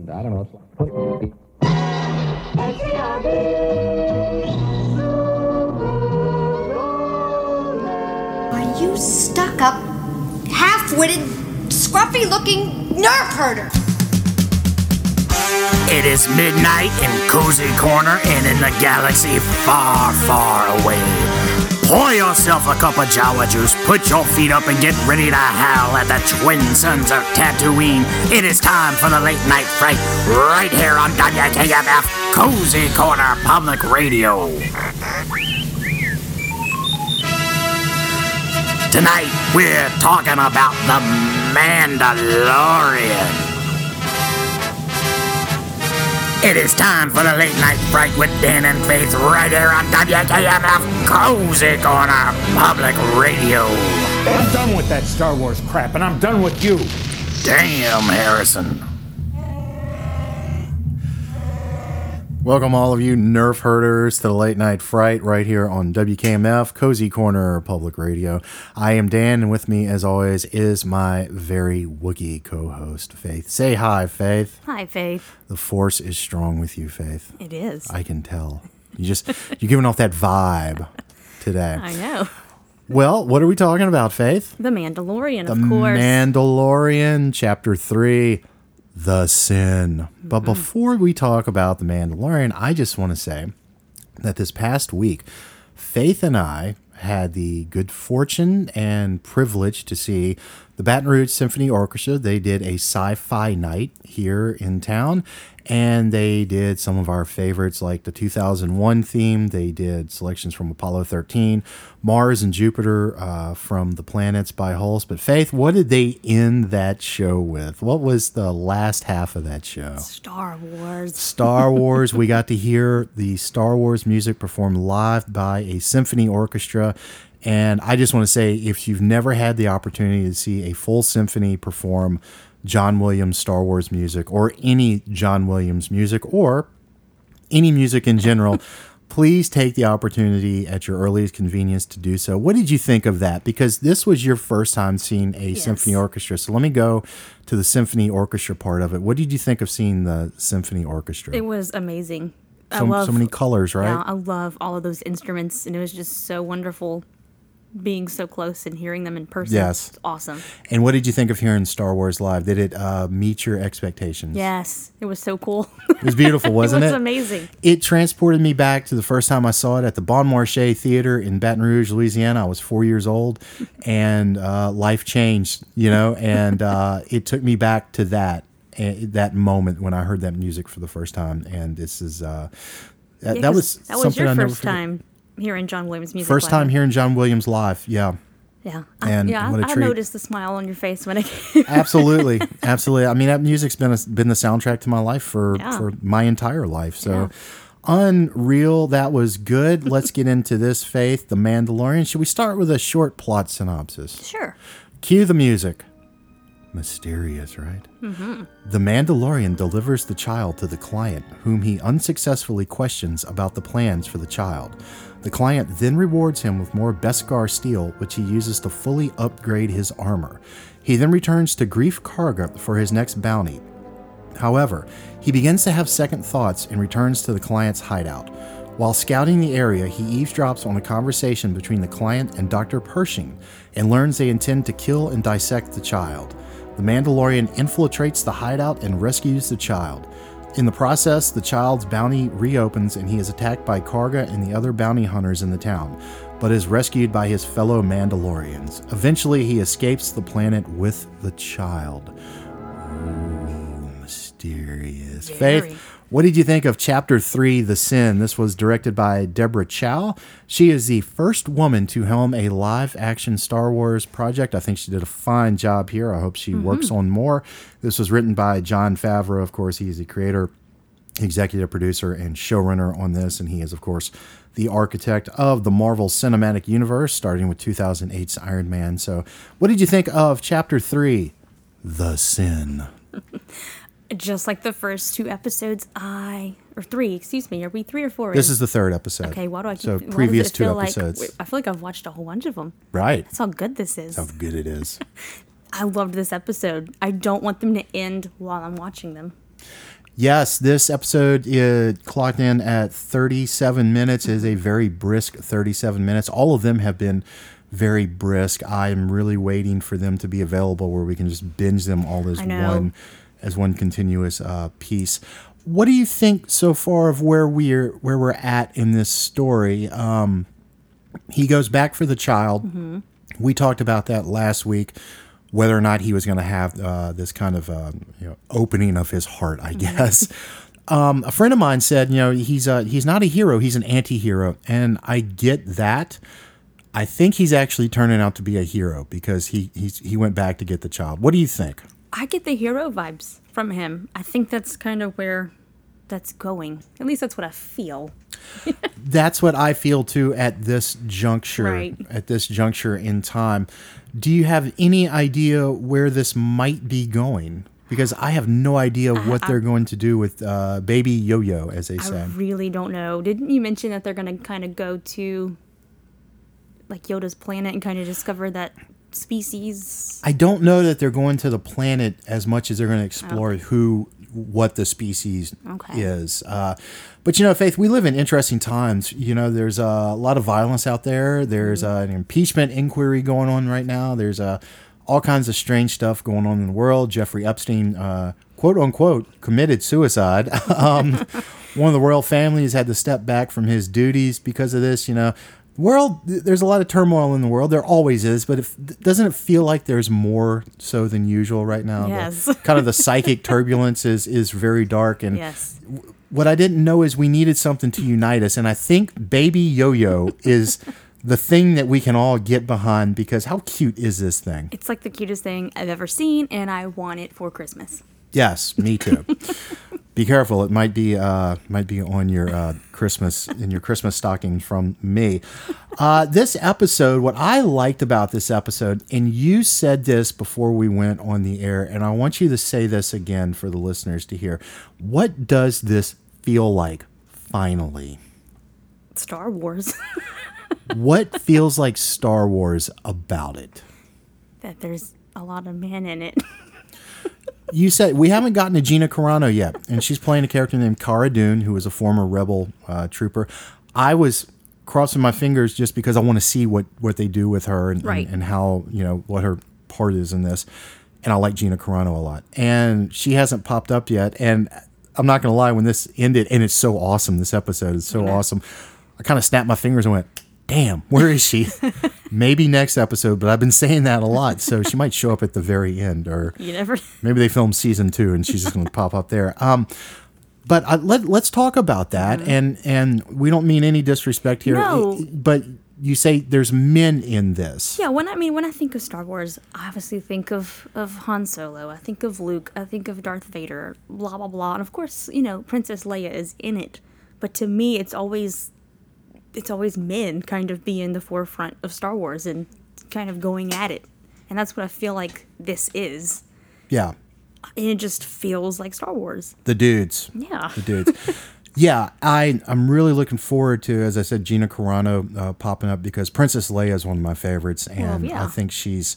and I don't know. It's Are you stuck up, half witted, scruffy looking nerf herder? It is midnight in Cozy Corner and in the galaxy far, far away. Pour yourself a cup of Jawa juice, put your feet up, and get ready to howl at the twin sons of Tatooine. It is time for the late night fright right here on WKMF Cozy Corner Public Radio. Tonight, we're talking about the Mandalorian. It is time for the late night fright with Dan and Faith right here on WKMF Cozy Corner Public Radio. I'm done with that Star Wars crap, and I'm done with you. Damn, Harrison. Welcome, all of you nerf herders, to the late night fright right here on WKMF Cozy Corner Public Radio. I am Dan, and with me, as always, is my very Wookiee co host, Faith. Say hi, Faith. Hi, Faith. The force is strong with you, Faith. It is. I can tell. You just, you're giving off that vibe today. I know. Well, what are we talking about, Faith? The Mandalorian, The of course. The Mandalorian, Chapter 3, The Sin. But mm-hmm. before we talk about The Mandalorian, I just want to say that this past week, Faith and I had the good fortune and privilege to see the Baton Rouge Symphony Orchestra. They did a sci fi night here in town, and they did some of our favorites like the 2001 theme. They did selections from Apollo 13, Mars and Jupiter uh, from The Planets by Holst. But Faith, what did they end that show with? What was the last half of that show? Star Wars. Star Wars. we got to hear the Star Wars music performed live by a symphony orchestra. And I just want to say if you've never had the opportunity to see a full symphony perform John Williams Star Wars music or any John Williams music or any music in general, please take the opportunity at your earliest convenience to do so. What did you think of that? Because this was your first time seeing a symphony orchestra. So let me go to the symphony orchestra part of it. What did you think of seeing the symphony orchestra? It was amazing. So, love so many colors, right? Yeah, I love all of those instruments, and it was just so wonderful being so close and hearing them in person. Yes. It's awesome. And what did you think of hearing Star Wars live? Did it uh, meet your expectations? Yes, it was so cool. It was beautiful, wasn't it? was amazing. It transported me back to the first time I saw it at the Bon Marché Theater in Baton Rouge, Louisiana. I was four years old, and uh, life changed, you know, and uh, it took me back to that eh, that moment when I heard that music for the first time. And this is uh, that, Yeah, that was that was your first time hearing John Williams music. First live. time hearing John Williams live, yeah. Yeah, and I, yeah. I, I noticed the smile on your face when it came. absolutely absolutely i mean that music's been a, been the soundtrack to my life for Yeah. for my entire life so unreal that was good let's get into this faith the mandalorian should we start with a short plot synopsis sure. cue the music mysterious right mm-hmm. the Mandalorian delivers the child to the client, whom he unsuccessfully questions about the plans for the child. The client then rewards him with more Beskar steel, which he uses to fully upgrade his armor. He then returns to Greef Karga for his next bounty. However, he begins to have second thoughts and returns to the client's hideout. While scouting the area, he eavesdrops on a conversation between the client and Dr. Pershing and learns they intend to kill and dissect the child. The Mandalorian infiltrates the hideout and rescues the child. In the process, the child's bounty reopens and he is attacked by Karga and the other bounty hunters in the town, but is rescued by his fellow Mandalorians. Eventually, he escapes the planet with the child. Ooh, mysterious. Very. Faith, what did you think of Chapter 3, The Sin? This was directed by Deborah Chow. She is the first woman to helm a live action Star Wars project. I think she did a fine job here. I hope she mm-hmm. works on more. This was written by Jon Favreau. Of course, he's the creator, executive producer, and showrunner on this. And he is, of course, the architect of the Marvel Cinematic Universe, starting with 2008's Iron Man. So, what did you think of Chapter 3, The Sin? Just like the first two episodes, I or three, excuse me, are we three or four? This in? is the third episode. okay. Why do I keep? So previous two episodes. Like, I feel like I've watched a whole bunch of them. right. That's how good this is. How good it is. I loved this episode. I don't want them to end while I'm watching them. Yes, this episode uh, clocked in at 37 minutes. It is a very brisk 37 minutes. All of them have been very brisk. I am really waiting for them to be available where we can just binge them all as one as one continuous uh, piece. What do you think so far of where we're where we're at in this story? Um, he goes back for the child. We talked about that last week, whether or not he was going to have uh, this kind of um, you know, opening of his heart, I guess. Um, a friend of mine said, you know, he's uh, he's not a hero, he's an anti-hero, and I get that. I think he's actually turning out to be a hero because he he's, he went back to get the child. What do you think? I get the hero vibes from him. I think that's kind of where that's going. At least that's what I feel. That's what I feel too at this juncture. Right. At this juncture in time, do you have any idea where this might be going? Because I have no idea what they're going to do with uh, Baby Yo-Yo, as they I say. I really don't know. Didn't you mention that they're going to kind of go to like Yoda's planet and kind of discover that species? I don't know that they're going to the planet as much as they're going to explore who, what the species Okay. is. Uh, but you know, Faith, we live in interesting times. You know, there's a lot of violence out there. There's uh, an impeachment inquiry going on right now. There's uh, all kinds of strange stuff going on in the world. Jeffrey Epstein, uh, quote unquote, committed suicide. um, one of the royal families had to step back from his duties because of this. You know, world there's a lot of turmoil in the world there always is but if, doesn't it feel like there's more so than usual right now The- Yes. kind of the psychic turbulence is is very dark and Yes. what i didn't know is we needed something to unite us and i think baby yo-yo is the thing that we can all get behind because how cute is this thing It's like the cutest thing I've ever seen, and I want it for Christmas. Yes me too. Be careful. It might be uh might be on your uh christmas in your christmas stocking from me. Uh this episode what i liked about this episode and you said this before we went on the air and i want you to say this again for the listeners to hear. What does this feel like finally? Star Wars. what feels like star wars about it? That there's a lot of man in it. you said we haven't gotten to Gina Carano yet, and she's playing a character named Cara Dune, who was a former rebel uh, trooper. I was crossing my fingers just because I want to see what what they do with her and, Right. and, and how you know what her part is in this. And I like Gina Carano a lot, and she hasn't popped up yet. And I'm not gonna lie, when this ended, and it's so awesome. This episode is so awesome. I kind of snapped my fingers and went, "Damn, where is she?" Maybe next episode, but I've been saying that a lot, so she might show up at the very end, or You never. Maybe they film season two and she's just going to pop up there. Um, but uh, let let's talk about that. And and we don't mean any disrespect here. No. But you say there's men in this. Yeah, when I mean when I think of Star Wars, I obviously think of of Han Solo. I think of Luke. I think of Darth Vader. Blah blah blah. And of course, you know, Princess Leia is in it. But to me, it's always it's always men kind of being the forefront of Star Wars and kind of going at it. And that's what I feel like this is. Yeah, And it just feels like Star Wars. the dudes. Yeah. The dudes. yeah, I I'm really looking forward to, as I said, Gina Carano uh, popping up because Princess Leia is one of my favorites, and yeah. I think she's.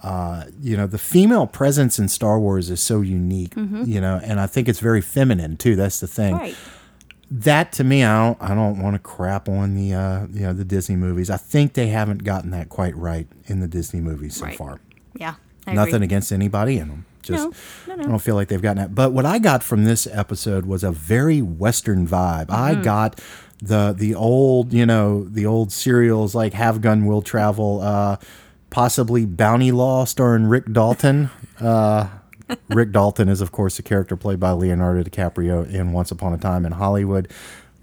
Uh, you know, the female presence in Star Wars is so unique, you know, and I think it's very feminine too. That's the thing. Right. That to me, I don't I don't want to crap on the uh, you know the Disney movies. I think they haven't gotten that quite right in the Disney movies so Right. far. Yeah. I Nothing agree. against anybody in them. Just No, no, no. I don't feel like they've gotten that. But what I got from this episode was a very Western vibe. I Mm-hmm. got the the old you know the old serials like Have Gun Will Travel, uh, possibly Bounty Law starring Rick Dalton. Uh, Rick Dalton is, of course, a character played by Leonardo DiCaprio in Once Upon a Time in Hollywood.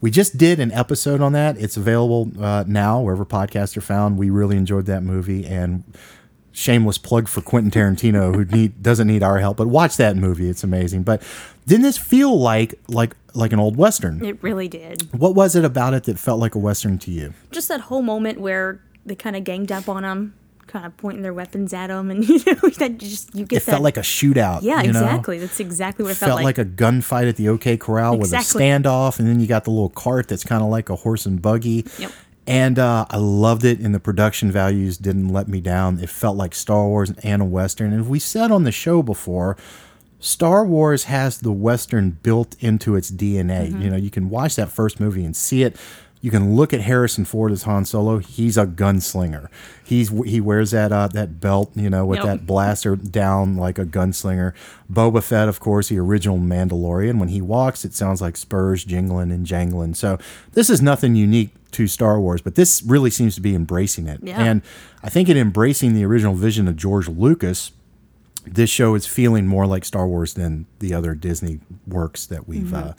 We just did an episode on that. It's available uh, now wherever podcasts are found. We really enjoyed that movie, and shameless plug for Quentin Tarantino, who need, doesn't need our help, but watch that movie. It's amazing. But didn't this feel like like like an old western? It really did. What was it about it that felt like a western to you? just that whole moment where they kind of ganged up on him, kind of pointing their weapons at him, and you know that just you get It that. felt like a shootout. yeah, you know? exactly. That's exactly what it felt felt, like. a gunfight at the OK Corral with Exactly. a standoff, and then you got the little cart that's kind of like a horse and buggy. Yep. And uh, I loved it, and the production values didn't let me down. It felt like Star Wars and a Western. And we said on the show before, Star Wars has the Western built into its DNA. Mm-hmm. You know, you can watch that first movie and see it. You can look at Harrison Ford as Han Solo. He's a gunslinger. He's he wears that uh, that belt, you know, with Yep. that blaster down like a gunslinger. Boba Fett, of course, the original Mandalorian. When he walks, it sounds like spurs jingling and jangling. So this is nothing unique to Star Wars, but this really seems to be embracing it. Yeah. And I think in embracing the original vision of George Lucas, this show is feeling more like Star Wars than the other Disney works that we've uh,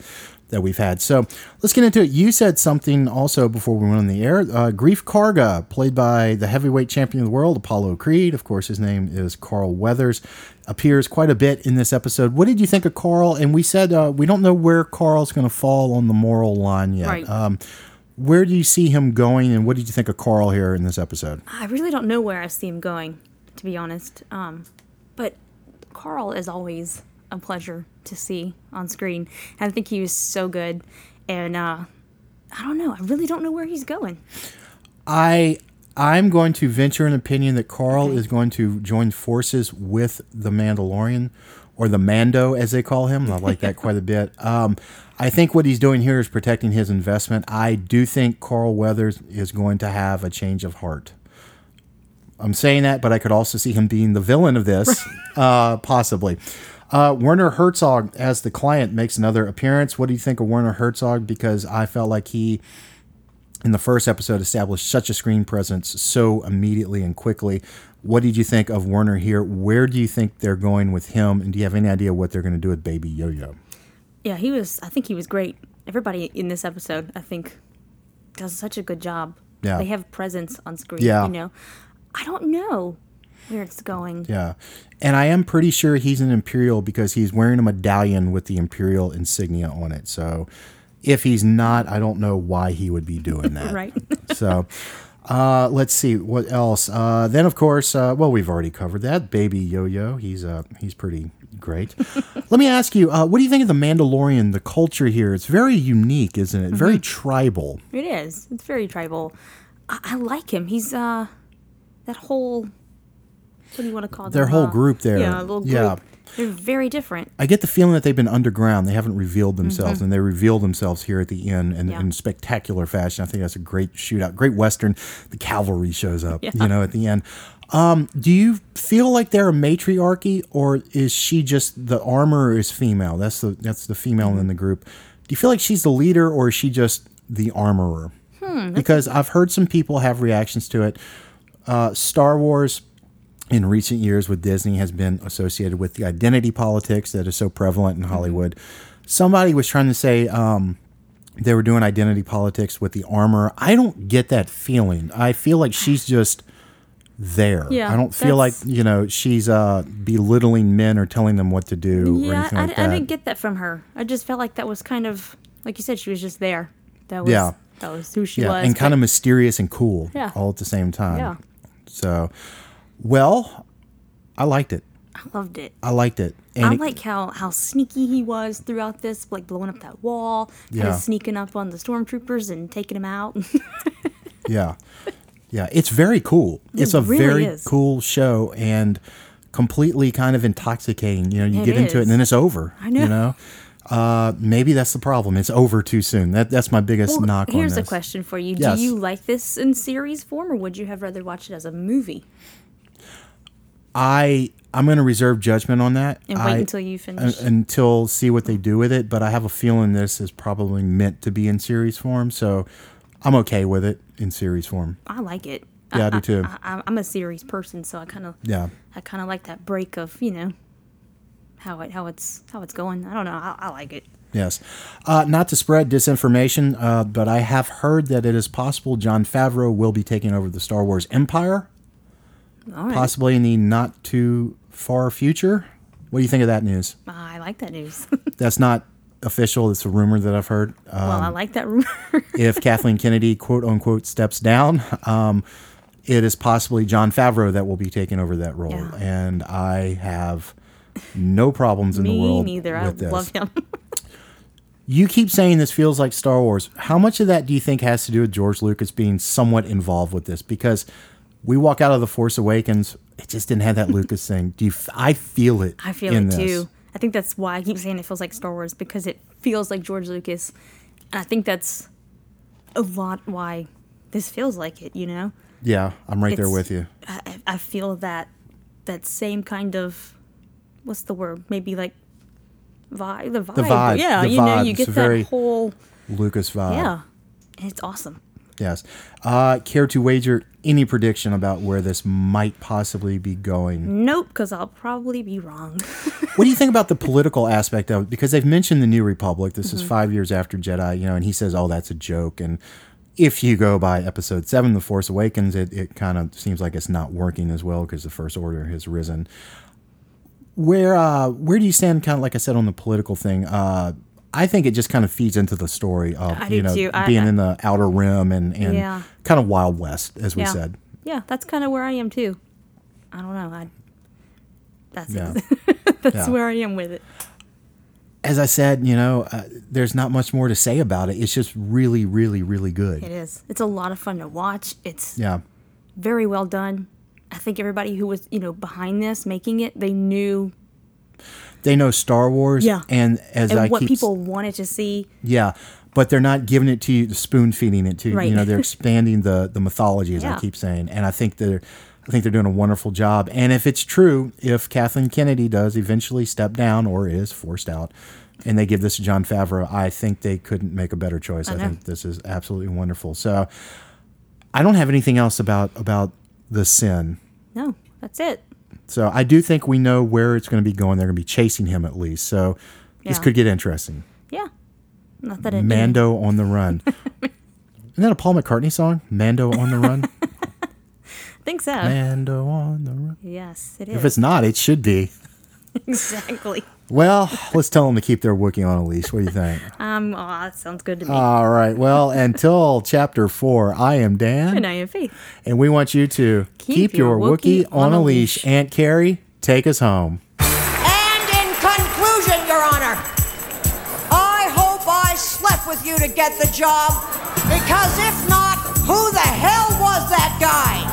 that we've had. So let's get into it. You said something also before we went on the air. Uh, Greef Karga, played by the heavyweight champion of the world, Apollo Creed. Of course, his name is Carl Weathers. Appears quite a bit in this episode. What did you think of Carl? And we said uh, we don't know where Carl's going to fall on the moral line yet. Right. Um, where do you see him going, and what did you think of Carl here in this episode? I really don't know where I see him going, to be honest. Um, but Carl is always a pleasure to see on screen. And I think he was so good, and uh, I don't know. I really don't know where he's going. I I'm going to venture an opinion that Carl is going to join forces with the Mandalorian or the Mando as they call him. I like that quite a bit. Um, I think what he's doing here is protecting his investment. I do think Carl Weathers is going to have a change of heart. I'm saying that, but I could also see him being the villain of this, uh, possibly. Uh, Werner Herzog as the client makes another appearance. What do you think of Werner Herzog? Because I felt like he in the first episode established such a screen presence so immediately and quickly. What did you think of Werner here? Where do you think they're going with him? And do you have any idea what they're going to do with Baby Yo Yo? Yeah, he was. I think he was great. Everybody in this episode, I think, does such a good job. Yeah. They have presence on screen. Yeah. You know, I don't know where it's going. Yeah. And I am pretty sure he's an Imperial because he's wearing a medallion with the Imperial insignia on it. So if he's not, I don't know why he would be doing that. Right. so uh, let's see what else. Uh, then of course, uh, well, we've already covered that. Baby Yo-Yo, he's uh, he's pretty great. Let me ask you, uh, what do you think of the Mandalorian? The culture here, it's very unique, isn't it? Very tribal. It is. It's very tribal. I, I like him. He's uh, that whole. What do you want to call them? Their them? whole Uh, group there. Yeah, a little group. Yeah. They're very different. I get the feeling that they've been underground. They haven't revealed themselves, and they reveal themselves here at the end in, Yeah. in spectacular fashion. I think that's a great shootout, great western. The cavalry shows up, you know, at the end. Um, do you feel like they're a matriarchy, or is she just the armor is female? That's the that's the female in the group. Do you feel like she's the leader, or is she just the armorer? because I've heard some people have reactions to it. Uh, Star Wars in recent years with Disney has been associated with the identity politics that is so prevalent in Hollywood. Somebody was trying to say um, they were doing identity politics with the armorer. I don't get that feeling. I feel like she's just there. Yeah, I don't feel like you know she's uh, belittling men or telling them what to do or Yeah, anything I, like I didn't get that from her. I just felt like that was kind of like you said. She was just there. That was Yeah. that was who she yeah, was. and kind of mysterious and cool Yeah. all at the same time. Yeah. So, well, I liked it. I loved it. I liked it. And I it- like how how sneaky he was throughout this, like blowing up that wall, kind Yeah. of sneaking up on the stormtroopers and taking them out. Yeah. Yeah. It's very cool. it's a really very is. cool show and completely kind of intoxicating. You know, you It get into it and then it's over. I know. You know? Uh, maybe that's the problem. It's over too soon. That that's my biggest Well, knock here's a question for you: Yes. Do you like this in series form, or would you have rather watched it as a movie I I'm going to reserve judgment on that. and wait I- until you finish? un- until see what they do with it. But I have a feeling this is probably meant to be in series form, so I'm okay with it in series form. I like it. Yeah, I do too. I, I'm a series person, so I kind of Yeah. I kind of like that break of you know how it how it's how it's going. I don't know. I, I like it. Yes. Uh, not to spread disinformation, uh, but I have heard that it is possible Jon Favreau will be taking over the Star Wars Empire, All right. possibly in the not too far future. What do you think of that news? I like that news. That's not official. It's a rumor that I've heard. Uh, well, I like that rumor. if Kathleen Kennedy, quote unquote, steps down, um, it is possibly Jon Favreau that will be taking over that role. Yeah. And I have no problems in the world. Me neither. I this. love him. You keep saying this feels like Star Wars. How much of that do you think has to do with George Lucas being somewhat involved with this? Because we walk out of the Force Awakens, it just didn't have that Lucas thing. Do you? f- I feel it. I feel in it this. too. I think that's why I keep saying it feels like Star Wars because it feels like George Lucas. And I think that's a lot why this feels like it, you know? Yeah, I'm right there with you. I, I feel that that same kind of what's the word? Maybe like vibe. The vibe. The vibe, Yeah, the you know, you get that whole Lucas vibe. yeah. And it's awesome. Yes. Uh, care to wager any prediction about where this might possibly be going? Nope, because I'll probably be wrong. What do you think about the political aspect of it? Because they've mentioned the New Republic. This Mm-hmm. is five years after Jedi, you know, and he says, "Oh, that's a joke." And if you go by Episode Seven, The Force Awakens, it, it kind of seems like it's not working as well because the First Order has risen. Where uh, where do you stand, kind of like I said on the political thing? Uh, I think it just kind of feeds into the story of I you know too. Being I- in the outer rim and and Yeah. kind of Wild West, as we yeah. said. Yeah, that's kind of where I am too. I don't know. I that's Yeah. that's where I am with it. As I said, you know, uh, there's not much more to say about it. It's just really, really, really good. It is. It's a lot of fun to watch. It's Yeah. very well done. I think everybody who was, you know, behind this, making it, they knew They know Star Wars, Yeah. and as and I what keep, people wanted to see. yeah, but they're not giving it to you, spoon feeding it to you. Right. You know, they're expanding the the mythology, as I keep saying, and I think they're, I think they're doing a wonderful job. And if it's true, if Kathleen Kennedy does eventually step down or is forced out, and they give this to Jon Favreau, I think they couldn't make a better choice. I, know. think this is absolutely wonderful. So, I don't have anything else about about the sin. No, that's it. So I do think we know where it's going to be going. They're going to be chasing him at least. So this could get interesting. Yeah. Not that it Mando on the run. Isn't that a Paul McCartney song? Mando on the run. I think so. Mando on the run. Yes, it is. If it's not, it should be. exactly. Well, let's tell them to keep their Wookiee on a leash. What do you think? Um, oh, that sounds good to me. All right. Well, until chapter four, I am Dan, and I am faith. and we want you to keep, Keep your, your Wookiee, Wookiee on a leash. leash. Aunt Carrie, take us home. And in conclusion, Your Honor, I hope I slept with you to get the job, because if not, who the hell was that guy?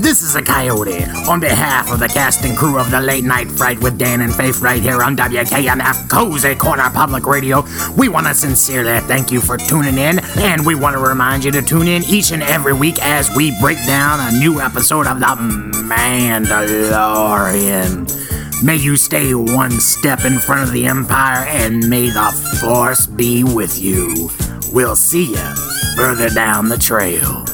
This is a coyote. On behalf of the cast and crew of the Late Night Fright with Dan and Faith right here on WKMF Cozy Corner Public Radio, we want to sincerely thank you for tuning in, and we want to remind you to tune in each and every week as we break down a new episode of The Mandalorian. May you stay one step in front of the Empire, and may the Force be with you. We'll see you further down the trail.